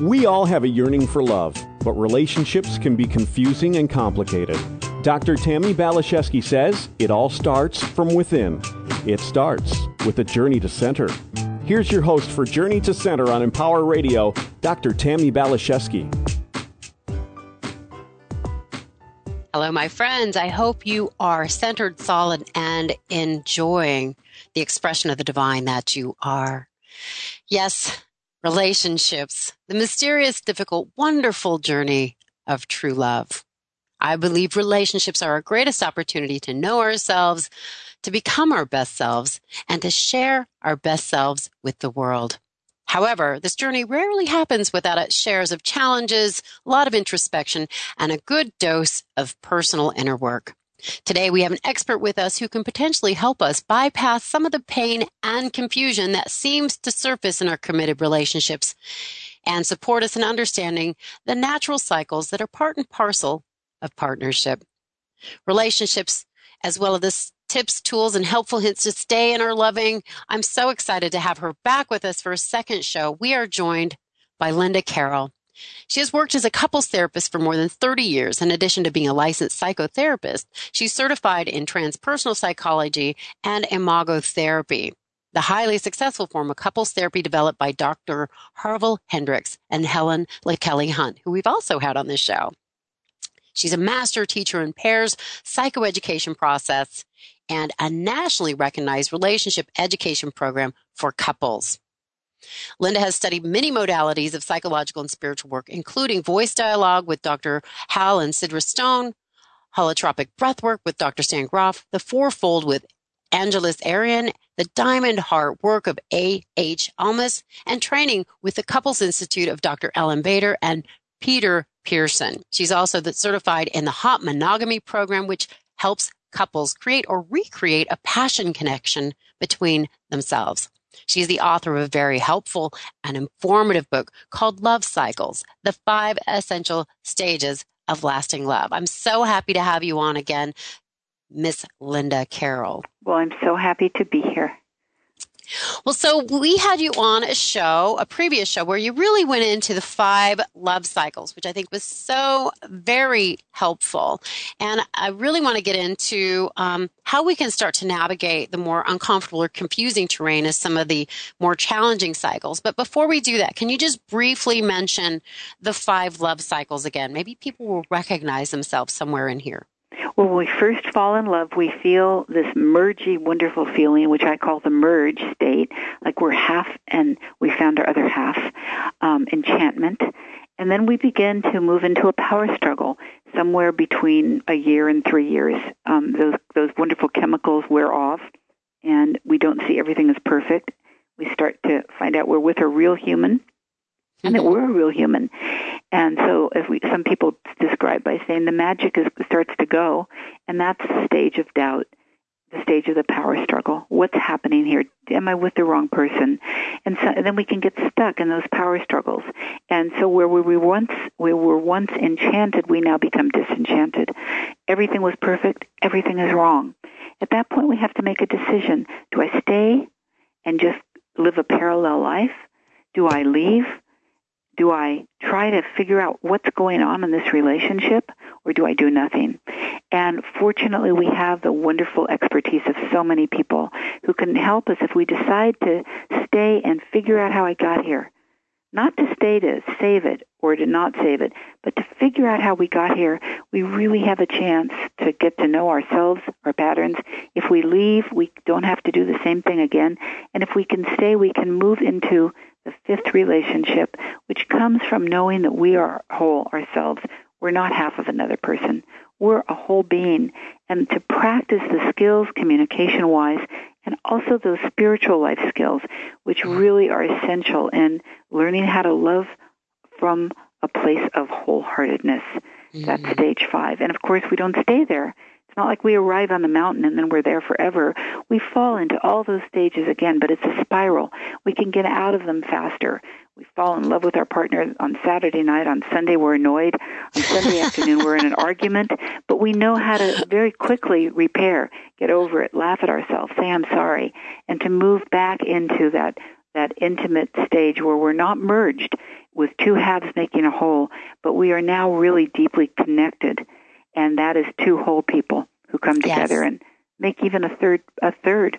We all have a yearning for love, but relationships can be confusing and complicated. Dr. Tammy Baliszewski says it all starts from within. It starts with a journey to center. Here's your host for Journey to Center on Empower Radio, Dr. Tammy Baliszewski. Hello, my friends. I hope you are centered, solid, and enjoying the expression of the divine that you are. Yes, relationships, the mysterious, difficult, wonderful journey of true love. I believe relationships are our greatest opportunity to know ourselves, to become our best selves, and to share our best selves with the world. However, this journey rarely happens without its shares of challenges, a lot of introspection, and a good dose of personal inner work. Today, we have an expert with us who can potentially help us bypass some of the pain and confusion that seems to surface in our committed relationships and support us in understanding the natural cycles that are part and parcel of partnership. Relationships, as well as the tips, tools, and helpful hints to stay in our loving. I'm so excited to have her back with us for a second show. We are joined by Linda Carroll. She has worked as a couples therapist for more than 30 years. In addition to being a licensed psychotherapist, she's certified in transpersonal psychology and imago therapy, the highly successful form of couples therapy developed by Dr. Harville Hendrix and Helen LaKelly Hunt, who we've also had on this show. She's a master teacher in pairs psychoeducation process and a nationally recognized relationship education program for couples. Linda has studied many modalities of psychological and spiritual work, including voice dialogue with Dr. Hal and Sidra Stone, holotropic breathwork with Dr. Stan Grof, the fourfold with Angeles Arrien, the Diamond Heart work of A. H. Almaas, and training with the Couples Institute of Dr. Ellen Bader and Peter Pearson. She's also certified in the Hot Monogamy program, which helps couples create or recreate a passion connection between themselves. She's the author of a very helpful and informative book called Love Cycles The Five Essential Stages of Lasting Love. I'm so happy to have you on again, Miss Linda Carroll. Well, I'm so happy to be here. Well, so we had you on a show, a previous show, where you really went into the five love cycles, which I think was so very helpful. And I really want to get into um, how we can start to navigate the more uncomfortable or confusing terrain as some of the more challenging cycles. But before we do that, can you just briefly mention the five love cycles again? Maybe people will recognize themselves somewhere in here. Well, when we first fall in love, we feel this mergy, wonderful feeling, which I call the merge state, like we're half and we found our other half, um, enchantment. And then we begin to move into a power struggle somewhere between a year and three years. Um, those those wonderful chemicals wear off, and we don't see everything as perfect. We start to find out we're with a real human, and that we're a real human. And so, as we, some people describe by saying the magic is, starts to go, and that's the stage of doubt, the stage of the power struggle. What's happening here? Am I with the wrong person? And, so, and then we can get stuck in those power struggles. And so, where we were once we were once enchanted, we now become disenchanted. Everything was perfect. Everything is wrong. At that point, we have to make a decision: Do I stay and just live a parallel life? Do I leave? Do I try to figure out what's going on in this relationship or do I do nothing? And fortunately, we have the wonderful expertise of so many people who can help us if we decide to stay and figure out how I got here. Not to stay to save it or to not save it, but to figure out how we got here. We really have a chance to get to know ourselves, our patterns. If we leave, we don't have to do the same thing again. And if we can stay, we can move into the fifth relationship, which comes from knowing that we are whole ourselves. We're not half of another person. We're a whole being. And to practice the skills communication wise and also those spiritual life skills, which really are essential in learning how to love from a place of wholeheartedness. Mm-hmm. That's stage five. And of course, we don't stay there not like we arrive on the mountain and then we're there forever. We fall into all those stages again, but it's a spiral. We can get out of them faster. We fall in love with our partner on Saturday night. On Sunday, we're annoyed. On Sunday afternoon, we're in an argument. But we know how to very quickly repair, get over it, laugh at ourselves, say, I'm sorry, and to move back into that, that intimate stage where we're not merged with two halves making a whole, but we are now really deeply connected, and that is two whole people who come together yes. and make even a third a third.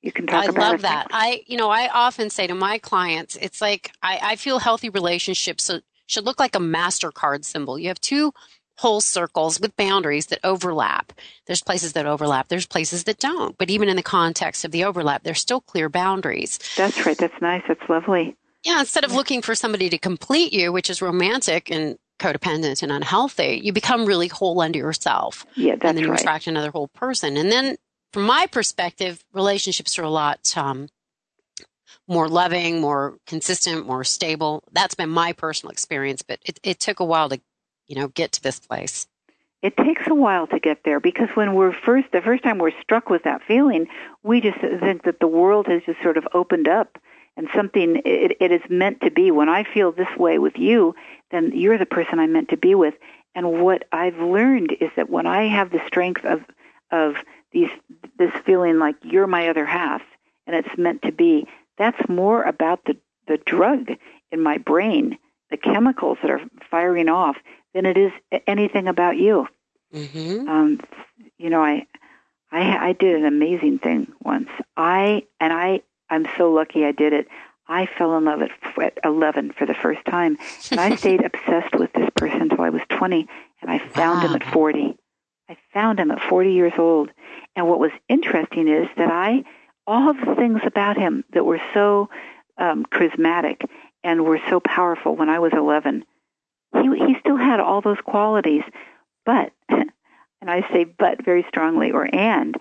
You can talk I about love that. I you know I often say to my clients, it's like I, I feel healthy relationships should look like a Mastercard symbol. You have two whole circles with boundaries that overlap. There's places that overlap, there's places that don't. But even in the context of the overlap, there's still clear boundaries. That's right. That's nice. That's lovely. Yeah, instead of looking for somebody to complete you, which is romantic and codependent and unhealthy, you become really whole unto yourself. Yeah, that's And then you right. attract another whole person. And then from my perspective, relationships are a lot um, more loving, more consistent, more stable. That's been my personal experience, but it, it took a while to, you know, get to this place. It takes a while to get there because when we're first, the first time we're struck with that feeling, we just think that the world has just sort of opened up and something, it, it is meant to be. When I feel this way with you, then you're the person I'm meant to be with. And what I've learned is that when I have the strength of, of these, this feeling like you're my other half and it's meant to be, that's more about the, the drug in my brain, the chemicals that are firing off, than it is anything about you. Mm-hmm. Um, you know, I, I, I did an amazing thing once. I and I, I'm so lucky I did it. I fell in love at, at 11 for the first time, and I stayed obsessed with this person until I was 20, and I found him at 40. I found him at 40 years old, and what was interesting is that I, all of the things about him that were so um, charismatic and were so powerful when I was 11, he he still had all those qualities, but, and I say but very strongly, or and,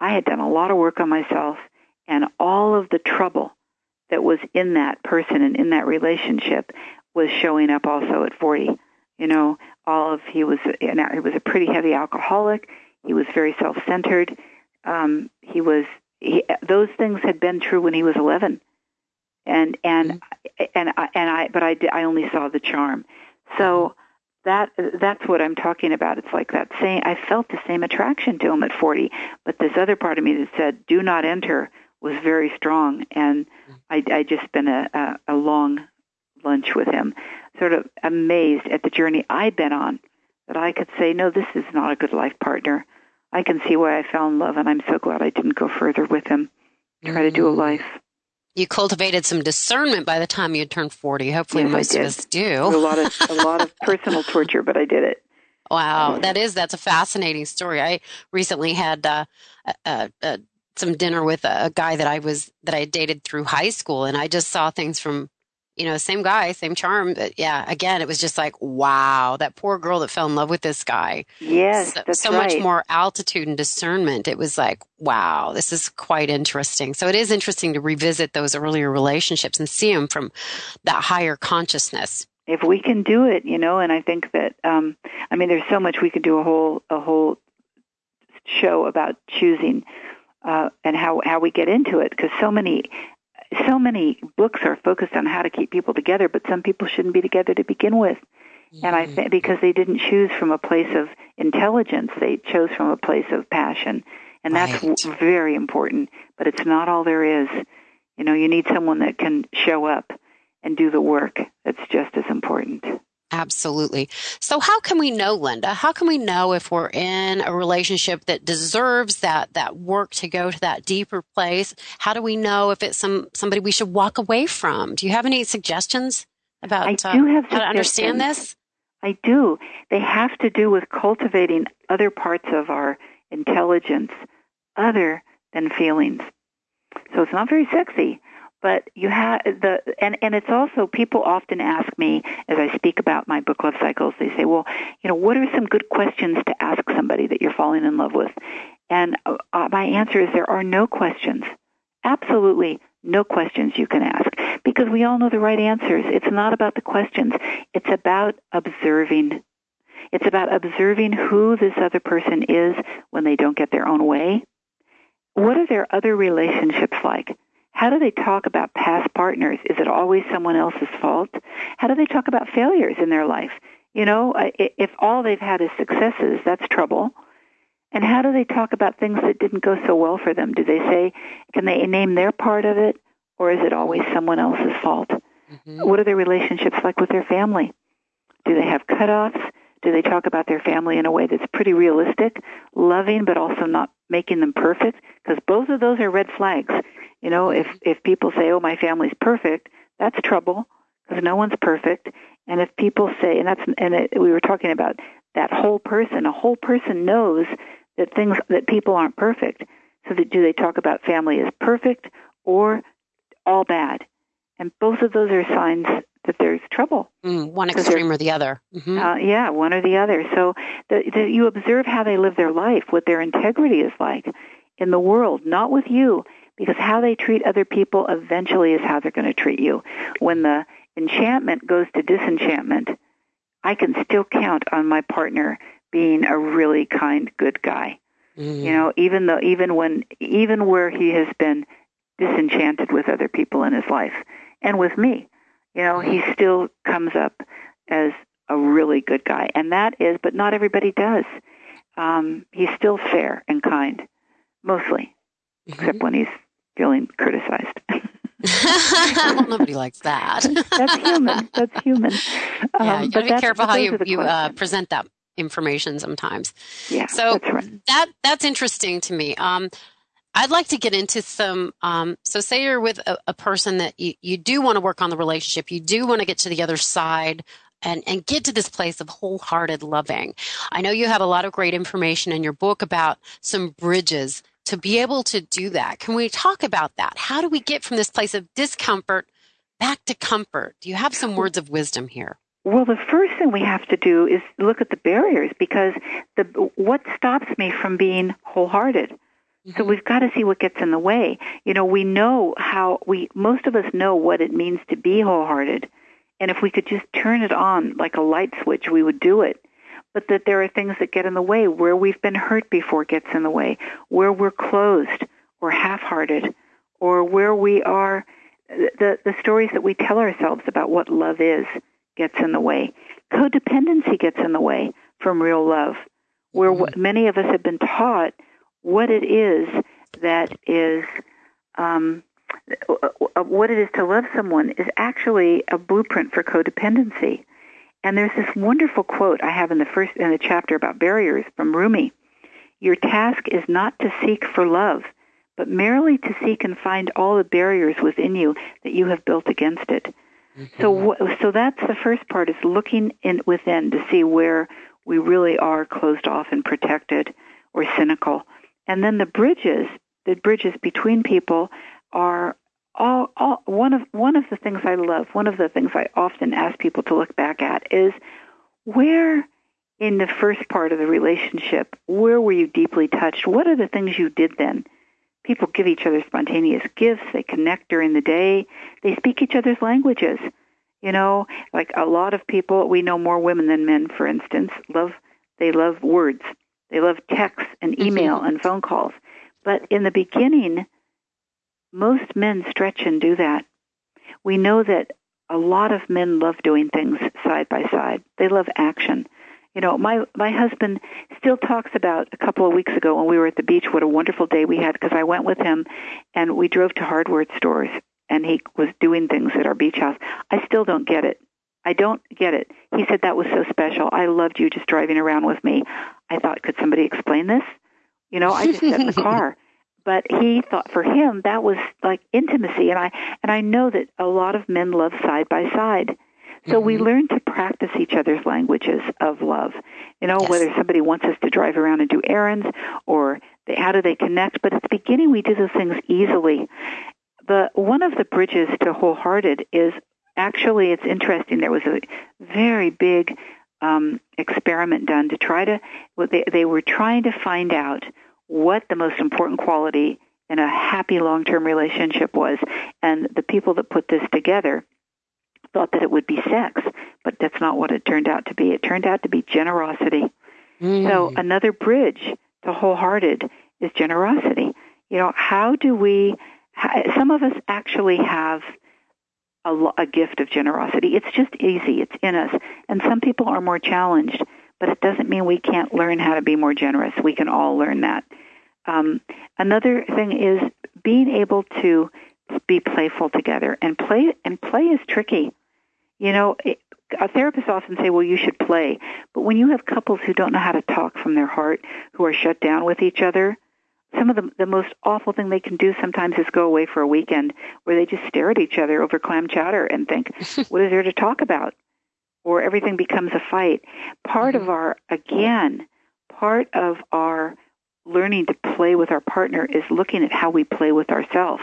I had done a lot of work on myself, and all of the trouble that was in that person and in that relationship was showing up also at 40. You know, all of he was he was a pretty heavy alcoholic. He was very self-centered. Um, he was he, those things had been true when he was 11, and and and I, and I but I I only saw the charm. So that that's what I'm talking about. It's like that same. I felt the same attraction to him at 40, but this other part of me that said "do not enter" was very strong, and I I just spent a, a, a long lunch with him, sort of amazed at the journey I'd been on. That I could say, no, this is not a good life partner. I can see why I fell in love, and I'm so glad I didn't go further with him. Try to do a Mm. life. You cultivated some discernment by the time you turned 40. Hopefully, Yes, most of us A do. lot of a lot of personal torture, but I did it. Wow, that is that's a fascinating story. I recently had uh, uh, uh, some dinner with a, a guy that I was that I dated through high school, and I just saw things from you know same guy, same charm. But yeah, again, it was just like wow, that poor girl that fell in love with this guy. Yes, so, so right. much more altitude and discernment. It was like, wow, this is quite interesting. So it is interesting to revisit those earlier relationships and see them from that higher consciousness. if we can do it, you know, and I think that um I mean there's so much we could do a whole a whole show about choosing uh and how how we get into it because so many so many books are focused on how to keep people together, but some people shouldn't be together to begin with. And I think because they didn't choose from a place of intelligence, they chose from a place of passion. And that's Right. w- very important, but it's not all there is. You know, you need someone that can show up and do the work. That's just as important. Absolutely. So how can we know, Linda? How can we know if we're in a relationship that deserves that that work to go to that deeper place? How do we know if it's some somebody we should walk away from? Do you have any suggestions about I uh, do have how to understand this? I do. They have to do with cultivating other parts of our intelligence other than feelings. So it's not very sexy, but you have the and and it's also people often ask me as I speak about my book love cycles. They say, "Well, you know, what are some good questions to ask somebody that you're falling in love with?" And uh, uh, my answer is there are no questions. Absolutely no questions you can ask because we all know the right answers. It's not about the questions. It's about observing. It's about observing who this other person is when they don't get their own way. What are their other relationships like? How do they talk about past partners? Is it always someone else's fault? How do they talk about failures in their life? You know, I- if all they've had is successes, that's trouble. And how do they talk about things that didn't go so well for them? Do they say, can they name their part of it, or is it always someone else's fault? Mm-hmm. What are their relationships like with their family? Do they have cutoffs? Do they talk about their family in a way that's pretty realistic, loving, but also not making them perfect? Because both of those are red flags. You know, if if people say, "Oh, my family's perfect," that's trouble because no one's perfect. And if people say, and that's and it, we were talking about that whole person, a whole person knows that things that people aren't perfect. So that do they talk about family as perfect or all bad? And both of those are signs that there's trouble. Mm, one extreme or the other. Mm-hmm. Uh, yeah, one or the other. So the, the, you observe how they live their life, what their integrity is like in the world, not with you, because how they treat other people eventually is how they're going to treat you. When the enchantment goes to disenchantment, I can still count on my partner being a really kind, good guy. Mm-hmm. You know, even though even when even where he has been disenchanted with other people in his life and with me, you know, he still comes up as a really good guy, and that is, but not everybody does. Um, he's still fair and kind, mostly, mm-hmm. except when he's feeling criticized. well, nobody likes that. that's human. That's human. Um, yeah, you got to be careful how you, you uh, present that information sometimes. Yeah, so that's right. that that's interesting to me. Um, I'd like to get into some. Um, so, say you're with a, a person that you, you do want to work on the relationship, you do want to get to the other side and, and get to this place of wholehearted loving. I know you have a lot of great information in your book about some bridges to be able to do that. Can we talk about that? How do we get from this place of discomfort back to comfort? Do you have some words of wisdom here? Well, the first thing we have to do is look at the barriers because the what stops me from being wholehearted. So we've got to see what gets in the way. You know, we know how we most of us know what it means to be wholehearted. And if we could just turn it on like a light switch, we would do it. But that there are things that get in the way where we've been hurt before gets in the way, where we're closed or half-hearted, or where we are the the stories that we tell ourselves about what love is gets in the way. Codependency gets in the way from real love, where mm-hmm. many of us have been taught what it is that is um, what it is to love someone is actually a blueprint for codependency. And there's this wonderful quote I have in the first in the chapter about barriers from Rumi. Your task is not to seek for love, but merely to seek and find all the barriers within you that you have built against it. Mm-hmm. So, so that's the first part is looking in within to see where we really are closed off and protected or cynical. And then the bridges, the bridges between people are all, all one of one of the things I love, one of the things I often ask people to look back at is where in the first part of the relationship, where were you deeply touched? What are the things you did then? People give each other spontaneous gifts, they connect during the day, they speak each other's languages. You know, like a lot of people, we know more women than men, for instance, love they love words. They love texts and mm-hmm. email mm-hmm. and phone calls. But in the beginning, most men stretch and do that. We know that a lot of men love doing things side by side. They love action. You know, my my husband still talks about a couple of weeks ago when we were at the beach what a wonderful day we had because I went with him and we drove to hardware stores and he was doing things at our beach house. I still don't get it. I don't get it. He said that was so special. I loved you just driving around with me. I thought, could somebody explain this? You know, I just sat in the car. But he thought for him that was like intimacy and I and I know that a lot of men love side by side. So mm-hmm. we learn to practice each other's languages of love. You know, yes. whether somebody wants us to drive around and do errands or they, how do they connect, but at the beginning we do those things easily. The one of the bridges to wholehearted is actually, it's interesting. There was a very big um, experiment done to try to. They, they were trying to find out what the most important quality in a happy long-term relationship was, and the people that put this together thought that it would be sex, but that's not what it turned out to be. It turned out to be generosity. Mm. So another bridge to wholehearted is generosity. You know, how do we? Some of us actually have a, a gift of generosity. It's just easy. It's in us. And some people are more challenged, but it doesn't mean we can't learn how to be more generous. We can all learn that. Um, another thing is being able to be playful together. And play and play is tricky. You know, it, a therapist often say, "Well, you should play," but when you have couples who don't know how to talk from their heart, who are shut down with each other, some of the the most awful thing they can do sometimes is go away for a weekend where they just stare at each other over clam chowder and think, "What is there to talk about?" Or everything becomes a fight. Part mm-hmm. of our again, part of our learning to play with our partner is looking at how we play with ourselves,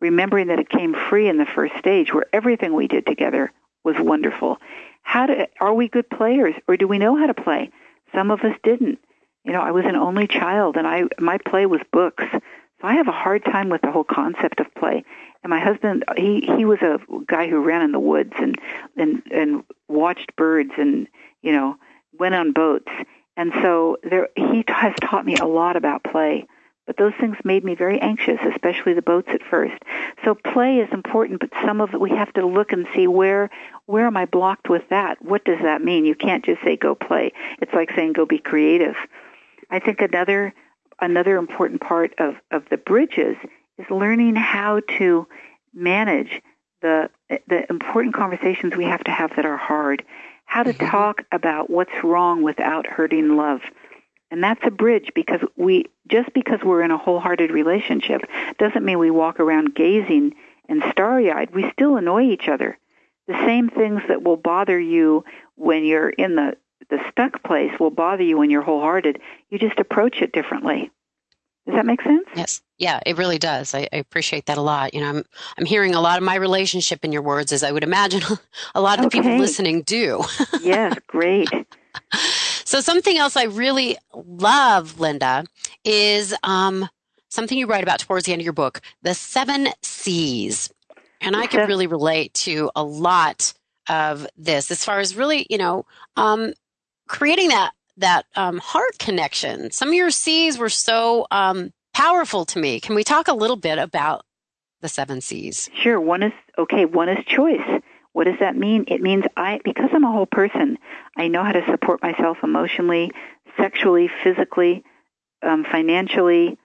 remembering that it came free in the first stage where everything we did together was wonderful. How do, are we good players or do we know how to play? Some of us didn't. You know, I was an only child and I my play was books. So I have a hard time with the whole concept of play. And my husband, he he was a guy who ran in the woods and and and watched birds and you know went on boats. And so there, he has taught me a lot about play. But those things made me very anxious, especially the boats at first. So play is important, but some of it we have to look and see where where am I blocked with that? What does that mean? You can't just say go play. It's like saying go be creative. I think another another important part of, of the bridges is learning how to manage the the important conversations we have to have that are hard. How to mm-hmm. talk about what's wrong without hurting love. And that's a bridge because we just because we're in a wholehearted relationship doesn't mean we walk around gazing and starry-eyed. We still annoy each other. The same things that will bother you when you're in the the stuck place will bother you when you're wholehearted. You just approach it differently. Does that make sense? Yes. Yeah, it really does. I, I, appreciate that a lot. You know, I'm I'm hearing a lot of my relationship in your words, as I would imagine a lot of okay. the people listening do. yes, great. So something else I really love, Linda, is um, something you write about towards the end of your book, the seven C's. And I can really relate to a lot of this as far as really, you know, um, creating that that um, heart connection. Some of your C's were so um, powerful to me. Can we talk a little bit about the seven C's? Sure. One is okay. One is choice. What does that mean? It means I, because I'm a whole person, I know how to support myself emotionally, sexually, physically, um, financially,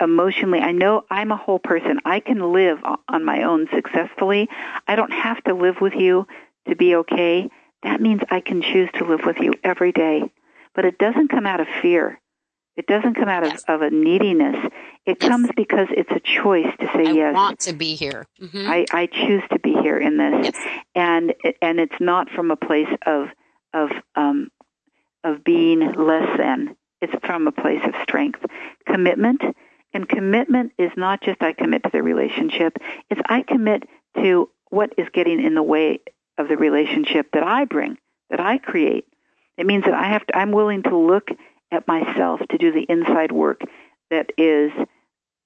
emotionally. I know I'm a whole person. I can live on my own successfully. I don't have to live with you to be okay. That means I can choose to live with you every day. But it doesn't come out of fear. It doesn't come out of, yes. of a neediness. It yes. comes because it's a choice to say I yes. I want to be here. Mm-hmm. I, I choose to be here in this, yes. and and it's not from a place of of um, of being less than. It's from a place of strength, commitment, and commitment is not just I commit to the relationship. It's I commit to what is getting in the way of the relationship that I bring, that I create. It means that I have to. I'm willing to look at myself to do the inside work that is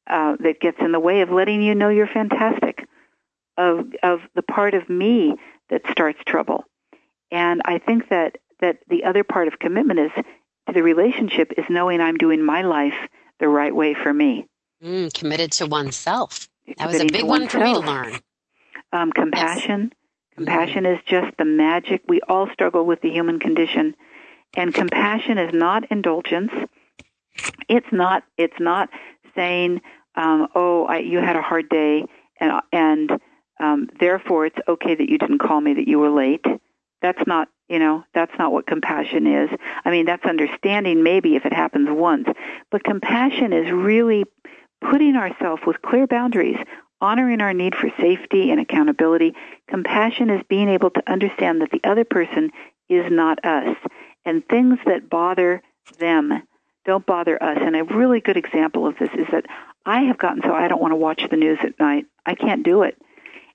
uh, that gets in the way of letting you know you're fantastic, of of the part of me that starts trouble. And I think that that the other part of commitment is to the relationship is knowing I'm doing my life the right way for me. Mm, committed to oneself. That was a big one for me to learn. Um, compassion. Compassion is just the magic. We all struggle with the human condition and compassion is not indulgence. It's not. It's not saying, um, "Oh, I, you had a hard day," and and um, therefore it's okay that you didn't call me that you were late. That's not. You know, that's not what compassion is. I mean, that's understanding maybe if it happens once, but compassion is really putting ourselves with clear boundaries, honoring our need for safety and accountability. Compassion is being able to understand that the other person is not us and things that bother them don't bother us. And a really good example of this is that I have gotten so I don't want to watch the news at night. I can't do it.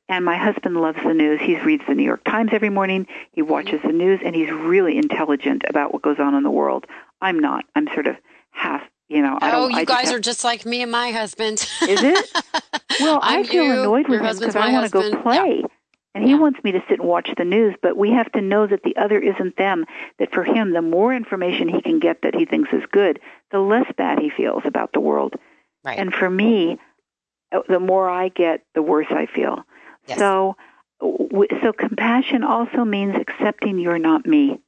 And my husband loves the news. He reads the New York Times every morning. He watches the news, and he's really intelligent about what goes on in the world. I'm not. I'm sort of half. You know. I don't, oh, you I guys have, are just like me and my husband. is it? Well, I feel you, annoyed with him because I want to go play. Yeah. And he yeah. wants me to sit and watch the news, but we have to know that the other isn't them. That for him, the more information he can get that he thinks is good, the less bad he feels about the world. Right. And for me, uh, the more I get, the worse I feel. Yes. So, so compassion also means accepting you're not me,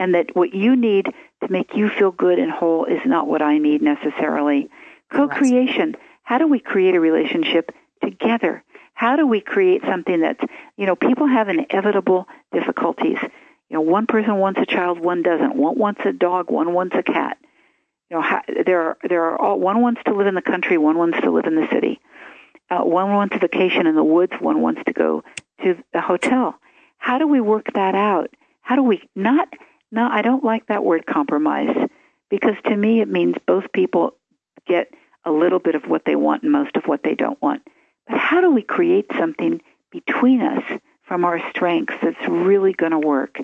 and that what you need to make you feel good and whole is not what I need necessarily. Co-creation. How do we create a relationship together? How do we create something that's, you know, people have inevitable difficulties. You know, one person wants a child, one doesn't. One wants a dog, one wants a cat. You know, there are there are all, one wants to live in the country, one wants to live in the city. Uh, one wants a vacation in the woods, one wants to go to the hotel. How do we work that out? How do we not? No, I don't like that word compromise because to me it means both people get a little bit of what they want and most of what they don't want. But how do we create something between us from our strengths that's really going to work?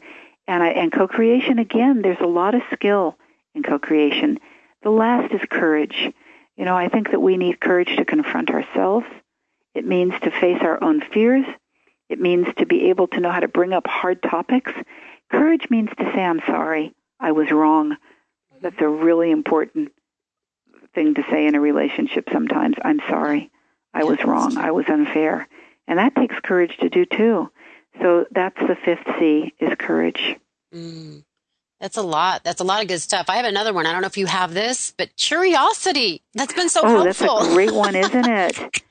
And I, and co-creation again, there's a lot of skill in co-creation. The last is courage. You know, I think that we need courage to confront ourselves. It means to face our own fears. It means to be able to know how to bring up hard topics. Courage means to say, I'm sorry, I was wrong. That's a really important thing to say in a relationship sometimes. I'm sorry, I was wrong, I was unfair. And that takes courage to do too. So that's the fifth C is courage. Mm. That's a lot. That's a lot of good stuff. I have another one. I don't know if you have this, but curiosity. That's been so oh, helpful. that's a great one, isn't it?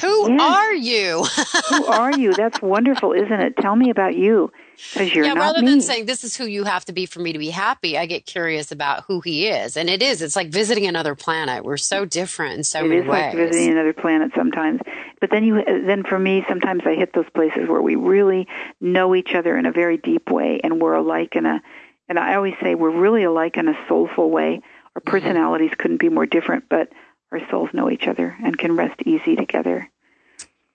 Who yes. are you? who are you? That's wonderful, isn't it? Tell me about you. Because you're yeah, not rather me. than saying this is who you have to be for me to be happy, I get curious about who he is, and it is. It's like visiting another planet. We're so different in so it many is ways. like visiting another planet sometimes. But then you, then for me, sometimes I hit those places where we really know each other in a very deep way, and we're alike in a. And I always say we're really alike in a soulful way. Our mm-hmm. personalities couldn't be more different, but our souls know each other and can rest easy together.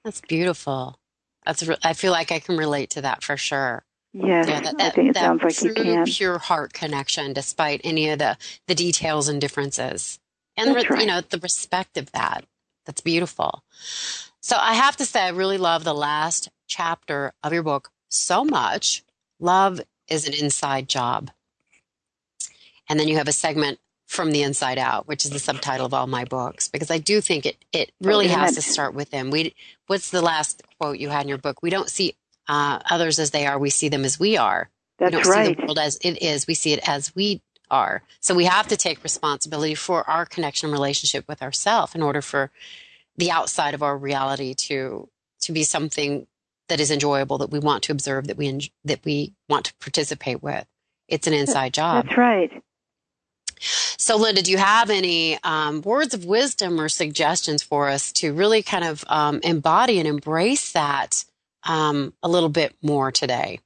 That's beautiful. That's re- I feel like I can relate to that for sure. Yes, yeah, that, that, I think it sounds like you can. Pure heart connection, despite any of the the details and differences, and re- right. you know the respect of that. That's beautiful. So I have to say, I really love the last chapter of your book so much. Love is an inside job, and then you have a segment from the inside out, which is the subtitle of all my books, because I do think it it oh, really oh, has to start with them. We what's the last quote you had in your book? We don't see uh, others as they are; we see them as we are. That's we don't right. see the world as it is; we see it as we are. So we have to take responsibility for our connection relationship with ourselves in order for the outside of our reality to to be something that is enjoyable, that we want to observe, that we that we want to participate with. It's an inside job. That's right. So, Linda, do you have any um, words of wisdom or suggestions for us to really kind of um, embody and embrace that um, a little bit more today?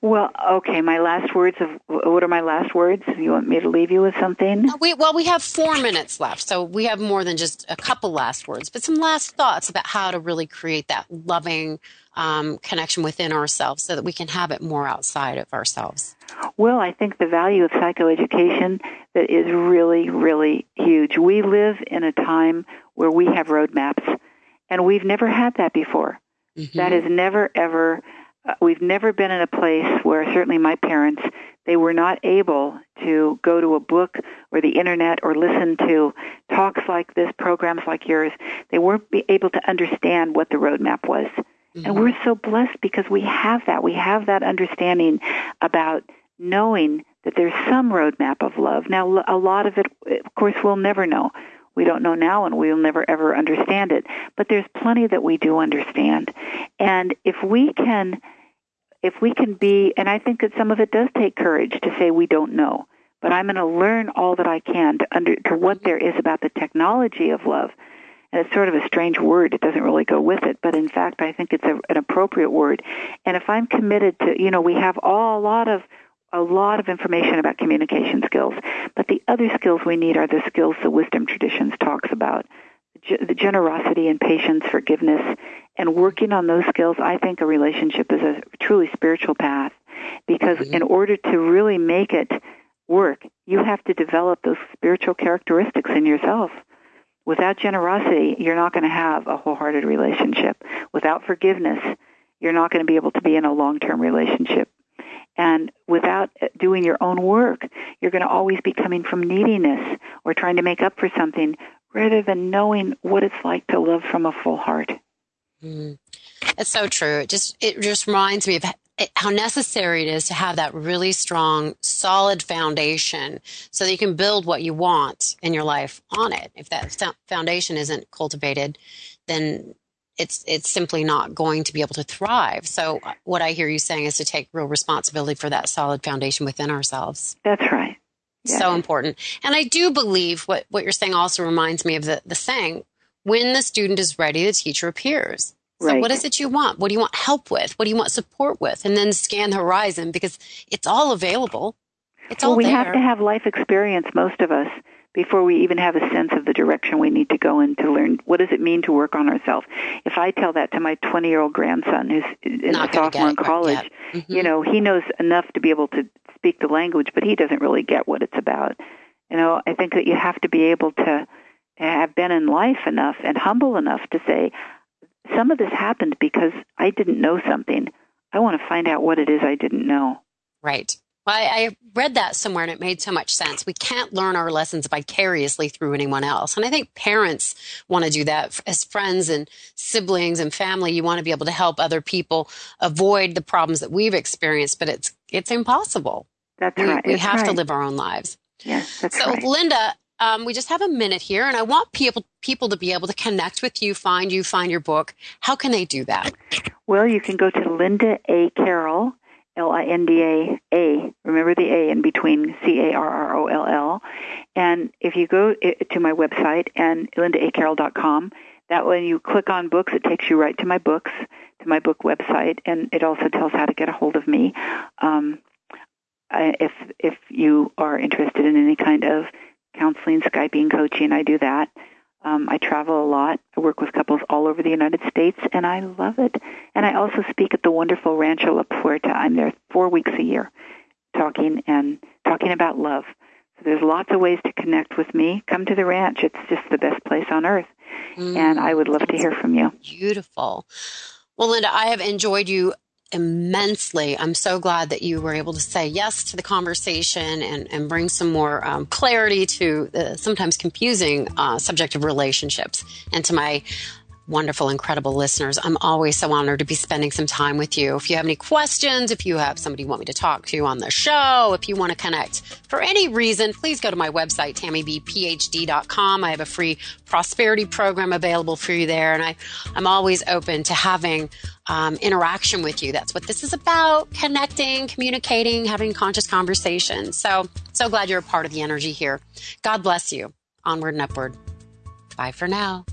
Well, okay. My last words of what are my last words? You want me to leave you with something? Uh, we, well, we have four minutes left, so we have more than just a couple last words, but some last thoughts about how to really create that loving um, connection within ourselves, so that we can have it more outside of ourselves. Well, I think the value of psychoeducation that is really, really huge. We live in a time where we have roadmaps, and we've never had that before. Mm-hmm. That has never ever. Uh, we've never been in a place where certainly my parents they were not able to go to a book or the internet or listen to talks like this, programs like yours. They weren't be able to understand what the roadmap was. Mm-hmm. And we're so blessed because we have that. We have that understanding about knowing that there's some roadmap of love. Now, a lot of it, of course, we'll never know. We don't know now and we'll never ever understand it. But there's plenty that we do understand. And if we can, if we can be, and I think that some of it does take courage to say we don't know, but I'm going to learn all that I can to under, to what there is about the technology of love. And it's sort of a strange word. It doesn't really go with it, but in fact, I think it's a, an appropriate word. And if I'm committed to, you know, we have all, a lot of a lot of information about communication skills, but the other skills we need are the skills the wisdom traditions talks about. The generosity and patience, forgiveness, and working on those skills, I think a relationship is a truly spiritual path because mm-hmm. in order to really make it work, you have to develop those spiritual characteristics in yourself. Without generosity, you're not going to have a wholehearted relationship. Without forgiveness, you're not going to be able to be in a long-term relationship. And without doing your own work, you're going to always be coming from neediness or trying to make up for something rather than knowing what it's like to love from a full heart. Mm. It's so true. It just it just reminds me of how necessary it is to have that really strong, solid foundation so that you can build what you want in your life on it. If that foundation isn't cultivated, then it's it's simply not going to be able to thrive. So what I hear you saying is to take real responsibility for that solid foundation within ourselves. That's right. Yes. So important. And I do believe what, what you're saying also reminds me of the, the saying, when the student is ready, the teacher appears. So right. what is it you want? What do you want help with? What do you want support with? And then scan the horizon because it's all available. It's well, all we there. have to have life experience, most of us, before we even have a sense of the direction we need to go in to learn what does it mean to work on ourselves. If I tell that to my 20 year old grandson who's in a sophomore in college, mm-hmm. you know, he knows enough to be able to speak the language, but he doesn't really get what it's about. You know, I think that you have to be able to have been in life enough and humble enough to say, some of this happened because I didn't know something. I want to find out what it is I didn't know. Right. I, I, read that somewhere and it made so much sense. We can't learn our lessons vicariously through anyone else. And I think parents want to do that as friends and siblings and family. You want to be able to help other people avoid the problems that we've experienced, but it's, it's impossible. That's we, right. We that's have right. to live our own lives. Yes, that's so, right. Linda, um, we just have a minute here, and I want people people to be able to connect with you, find you, find your book. How can they do that? Well, you can go to Linda A. Carroll, L I N D A A. Remember the A in between C A R R O L L. And if you go to my website and lindacarroll.com, that when you click on books, it takes you right to my books, to my book website, and it also tells how to get a hold of me. Um, if if you are interested in any kind of counseling, Skyping, coaching, I do that. Um, I travel a lot. I work with couples all over the United States, and I love it. And I also speak at the wonderful Rancho La Puerta. I'm there four weeks a year, talking and talking about love. So there's lots of ways to connect with me. Come to the ranch; it's just the best place on earth. Mm, and I would love to hear from you. Beautiful. Well, Linda, I have enjoyed you immensely. I'm so glad that you were able to say yes to the conversation and, and bring some more um, clarity to the sometimes confusing uh, subject of relationships. And to my wonderful, incredible listeners, I'm always so honored to be spending some time with you. If you have any questions, if you have somebody you want me to talk to on the show, if you want to connect for any reason, please go to my website, tammybphd.com. I have a free prosperity program available for you there. And I, I'm always open to having um, interaction with you. That's what this is about connecting, communicating, having conscious conversation. So, so glad you're a part of the energy here. God bless you. Onward and upward. Bye for now.